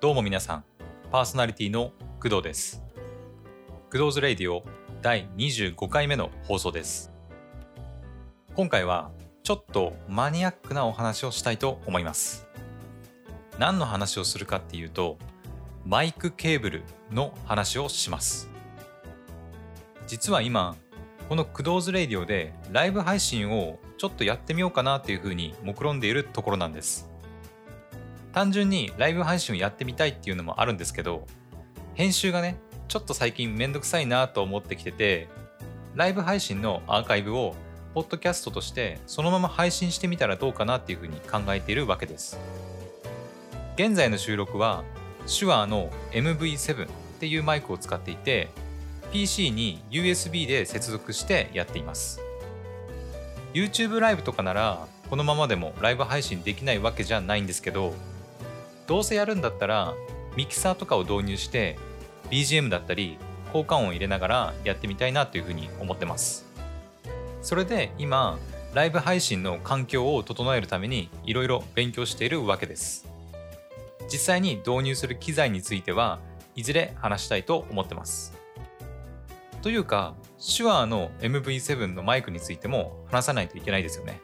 どうも皆さん、パーソナリティの工藤です。 Kudo's Radio 第25回目の放送です。今回はちょっとマニアックなお話をしたいと思います。何の話をするかっていうと、マイクケーブルの話をします。実は今、この Kudo's Radio でライブ配信をちょっとやってみようかなっていうふうに目論んでいるところなんです。単純にライブ配信をやってみたいっていうのもあるんですけど、編集がね、ちょっと最近めんどくさいなと思ってきてて、ライブ配信のアーカイブをポッドキャストとしてそのまま配信してみたらどうかなっていうふうに考えているわけです。現在の収録は手話の MV7 っていうマイクを使っていて PC に USB で接続してやっています YouTube ライブとかならこのままでもライブ配信できないわけじゃないんですけどどうせやるんだったらミキサーとかを導入して BGM だったり効果音を入れながらやってみたいなというふうに思ってます。それで今ライブ配信の環境を整えるためにいろいろ勉強しているわけです。実際に導入する機材についてはいずれ話したいと思ってます。というか手話の MV7 のマイクについても話さないといけないですよね、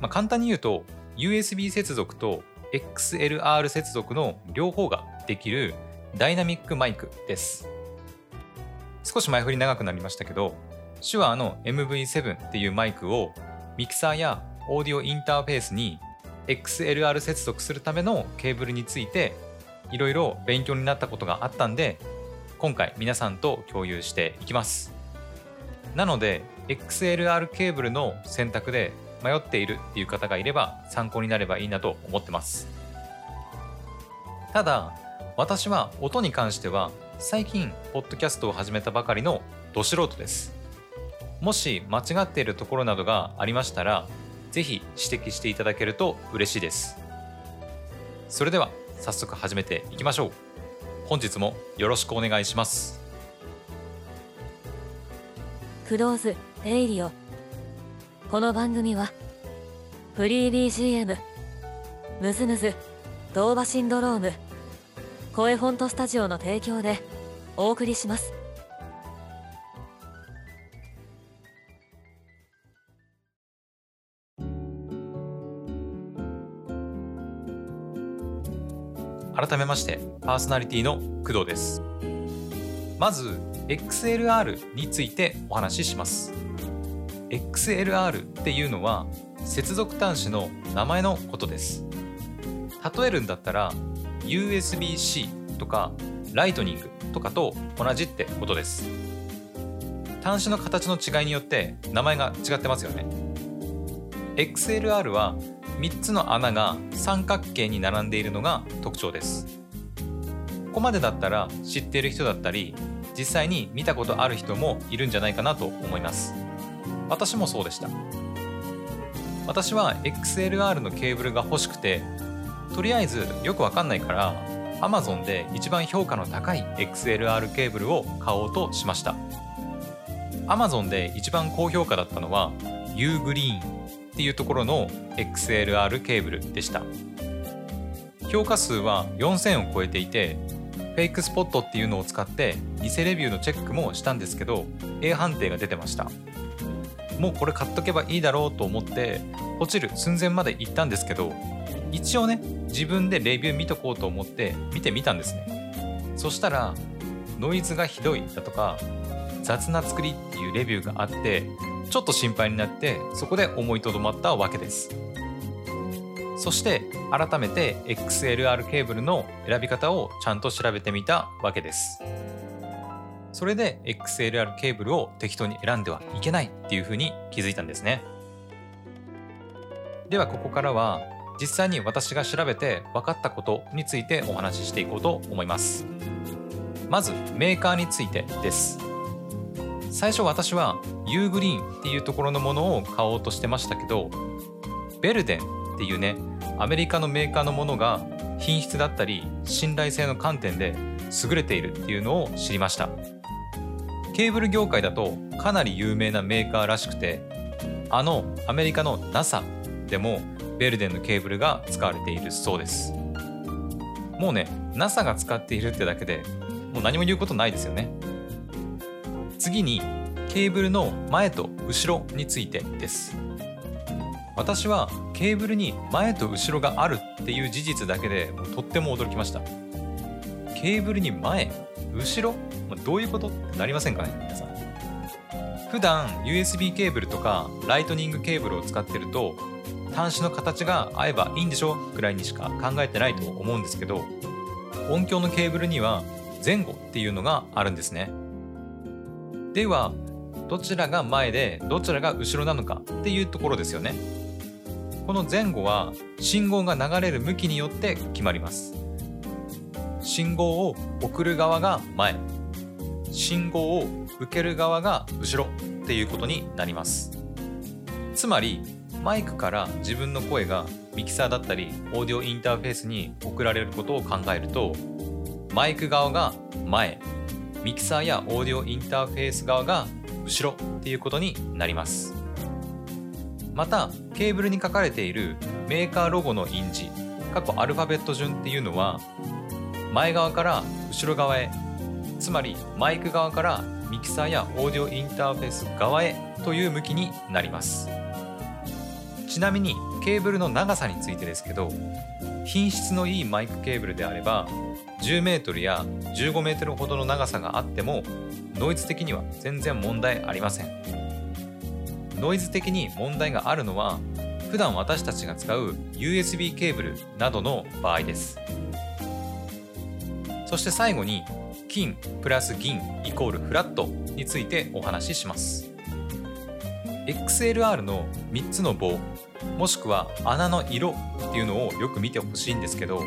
まあ、簡単に言うと USB 接続と XLR 接続の両方ができるダイナミックマイクです。少し前振り長くなりましたけど手話の MV7 っていうマイクをミキサーやオーディオインターフェースに XLR 接続するためのケーブルについていろいろ勉強になったことがあったんで今回皆さんと共有していきます。なので XLR ケーブルの選択で迷っているっていう方がいれば参考になればいいなと思ってます。ただ私は音に関しては最近ポッドキャストを始めたばかりのど素人です。もし間違っているところなどがありましたらぜひ指摘していただけると嬉しいです。それでは早速始めていきましょう。本日もよろしくお願いします。クローズレイディオこの番組はフリー BGM ムズムズドーバシンドローム声フォントスタジオの提供でお送りします。改めましてパーソナリティの工藤です。まず XLR についてお話しします。XLR っていうのは接続端子の名前のことです。例えるんだったら USB-C とかライトニングとかと同じってことです。端子の形の違いによって名前が違ってますよね。XLR は3つの穴が三角形に並んでいるのが特徴です。ここまでだったら知っている人だったり実際に見たことある人もいるんじゃないかなと思います。私もそうでした。私は XLR のケーブルが欲しくてとりあえずよくわかんないから Amazon で一番評価の高い XLR ケーブルを買おうとしました。Amazon で一番高評価だったのは U グリーンっていうところの XLR ケーブルでした。評価数は4000を超えていてフェイクスポットっていうのを使って偽レビューのチェックもしたんですけど A 判定が出てました。もうこれ買っとけばいいだろうと思って落ちる寸前まで行ったんですけど一応ね自分でレビュー見とこうと思って見てみたんですね。そしたらノイズがひどいだとか雑な作りっていうレビューがあってちょっと心配になってそこで思いとどまったわけです。そして改めて XLR ケーブルの選び方をちゃんと調べてみたわけです。それで XLR ケーブルを適当に選んではいけないっていうふうに気づいたんですね。ではここからは実際に私が調べて分かったことについてお話ししていこうと思います。まずメーカーについてです。最初私は U グリーンっていうところのものを買おうとしてましたけどベルデンっていうねアメリカのメーカーのものが品質だったり信頼性の観点で優れているっていうのを知りました。ケーブル業界だとかなり有名なメーカーらしくてあのアメリカの NASA でもベルデンのケーブルが使われているそうです。もうね NASA が使っているってだけでもう何も言うことないですよね。次にケーブルの前と後ろについてです。私はケーブルに前と後ろがあるっていう事実だけでもうとっても驚きました。ケーブルに前後ろ？まどういうこと？ってなりませんかね？皆さん。普段 USB ケーブルとかライトニングケーブルを使ってると端子の形が合えばいいんでしょ？ぐらいにしか考えてないと思うんですけど音響のケーブルには前後っていうのがあるんですね。ではどちらが前でどちらが後ろなのかっていうところですよね。この前後は信号が流れる向きによって決まります。信号を送る側が前。信号を受ける側が後ろっていうことになります。つまりマイクから自分の声がミキサーだったりオーディオインターフェースに送られることを考えるとマイク側が前ミキサーやオーディオインターフェース側が後ろっていうことになります。またケーブルに書かれているメーカーロゴの印字過去アルファベット順っていうのは前側から後ろ側へつまりマイク側からミキサーやオーディオインターフェース側へという向きになります。ちなみにケーブルの長さについてですけど品質のいいマイクケーブルであれば 10m や 15m ほどの長さがあってもノイズ的には全然問題ありません。ノイズ的に問題があるのは普段私たちが使う USB ケーブルなどの場合です。そして最後に金プラス銀イコールフラットについてお話しします。XLR の3つの棒もしくは穴の色っていうのをよく見てほしいんですけど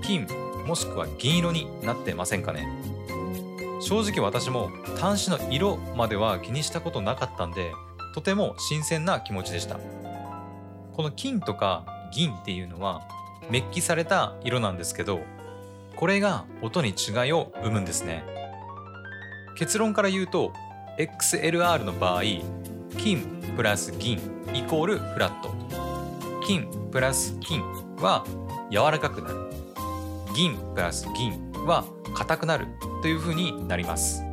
金もしくは銀色になってませんかね。正直私も端子の色までは気にしたことなかったんでとても新鮮な気持ちでした。この金とか銀っていうのはメッキされた色なんですけどこれが音に違いを生むんですね。結論から言うと XLR の場合金プラス銀イコールフラット。金プラス金は柔らかくなる。銀プラス銀は硬くなる。というふうになります。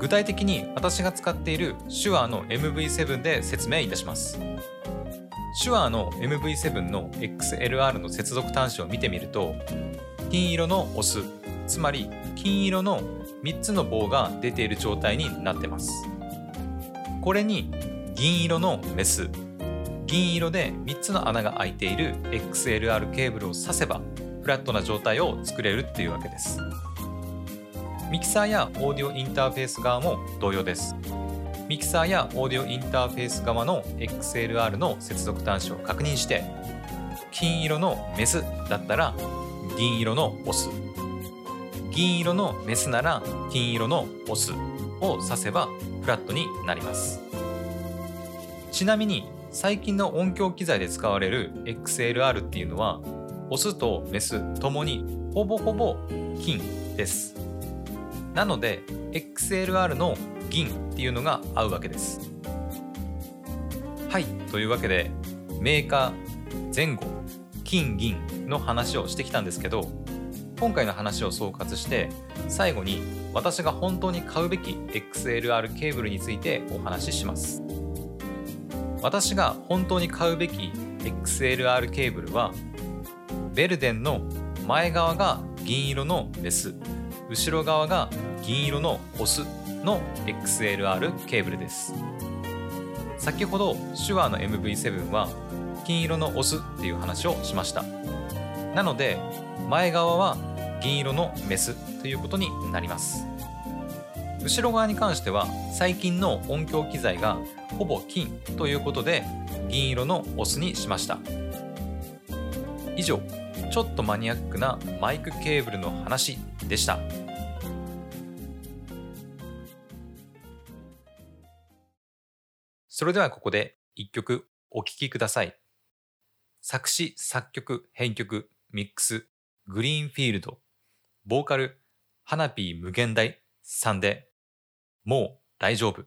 具体的に私が使っている手話の MV7 で説明いたします。手話の MV7 の XLR の接続端子を見てみると金色のオスつまり金色の3つの棒が出ている状態になってます。これに銀色のメス銀色で3つの穴が開いている XLR ケーブルを挿せばフラットな状態を作れるっていうわけです。ミキサーやオーディオインターフェース側も同様です。ミキサーやオーディオインターフェース側の XLR の接続端子を確認して金色のメスだったら銀色のオス。銀色のメスなら金色のオスを指せばフラットになります。ちなみに最近の音響機材で使われる XLR っていうのはオスとメスともにほぼほぼ金です。なので XLR の銀っていうのが合うわけです。はいというわけでメーカー前後金銀の話をしてきたんですけど今回の話を総括して最後に私が本当に買うべき XLR ケーブルについてお話しします。私が本当に買うべき XLR ケーブルはベルデンの前側が銀色のメス後ろ側が銀色のオスの XLR ケーブルです。先ほど手話の MV7 は金色のオスっていう話をしました。なので前側は銀色のメスということになります。後ろ側に関しては最近の音響機材がほぼ金ということで銀色のオスにしました。以上ちょっとマニアックなマイクケーブルの話でした。それではここで一曲お聴きください。作詞作曲編曲ミックスグリーンフィールド。ボーカル花火無限大さんでもう大丈夫。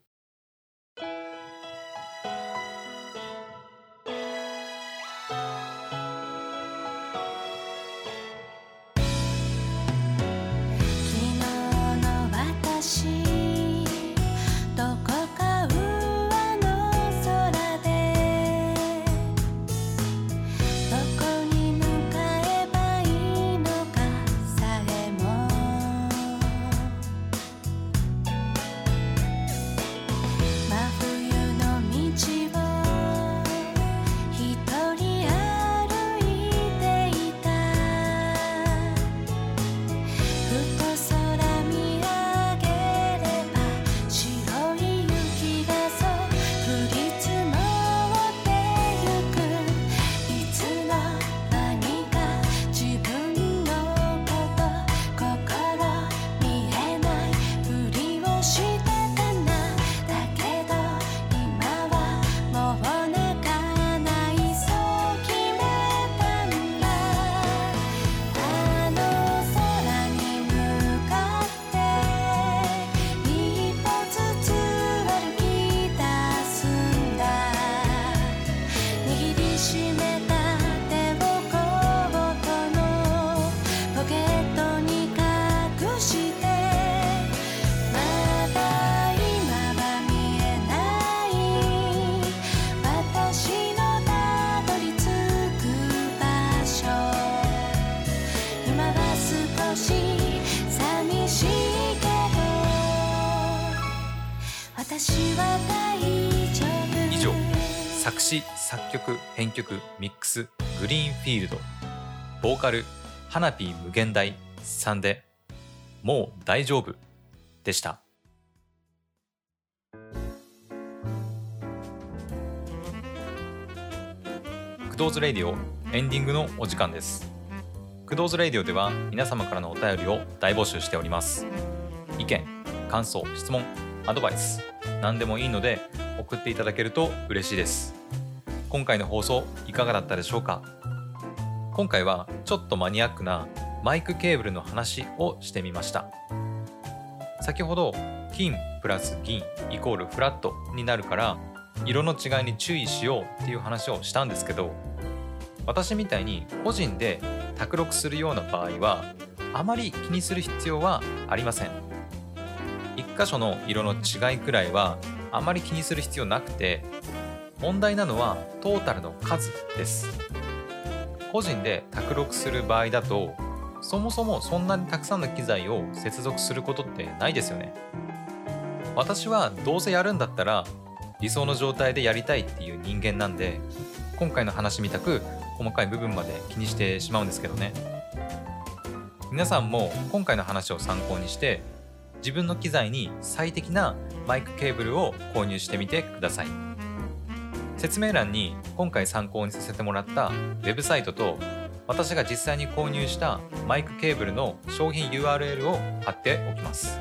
作曲編曲ミックスグリーンフィールドボーカル花火無限大さんでもう大丈夫でした。 Kudo's Radio エンディングのお時間です。 Kudo's Radio では皆様からのお便りを大募集しております。意見感想質問アドバイス何でもいいので送っていただけると嬉しいです。今回の放送いかがだったでしょうか？今回はちょっとマニアックなマイクケーブルの話をしてみました。先ほど金プラス銀イコールフラットになるから色の違いに注意しようっていう話をしたんですけど私みたいに個人で卓録するような場合はあまり気にする必要はありません。1箇所の色の違いくらいはあまり気にする必要なくて問題なのはトータルの数です。個人で卓録する場合だとそもそもそんなにたくさんの機材を接続することってないですよね。私はどうせやるんだったら理想の状態でやりたいっていう人間なんで今回の話みたく細かい部分まで気にしてしまうんですけどね。皆さんも今回の話を参考にして自分の機材に最適なマイクケーブルを購入してみてください。説明欄に今回参考にさせてもらったウェブサイトと私が実際に購入したマイクケーブルの商品 URL を貼っておきます。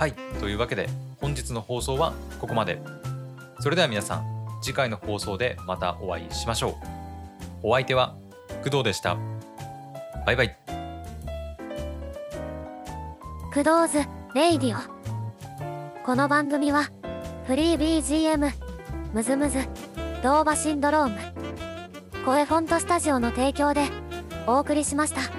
はいというわけで本日の放送はここまで。それでは皆さん次回の放送でまたお会いしましょう。お相手は工藤でした。バイバイ。 Kudo's Radio。この番組はフリー BGM MusMus DOVA-SYNDROME CoeFont STUDIO の提供でお送りしました。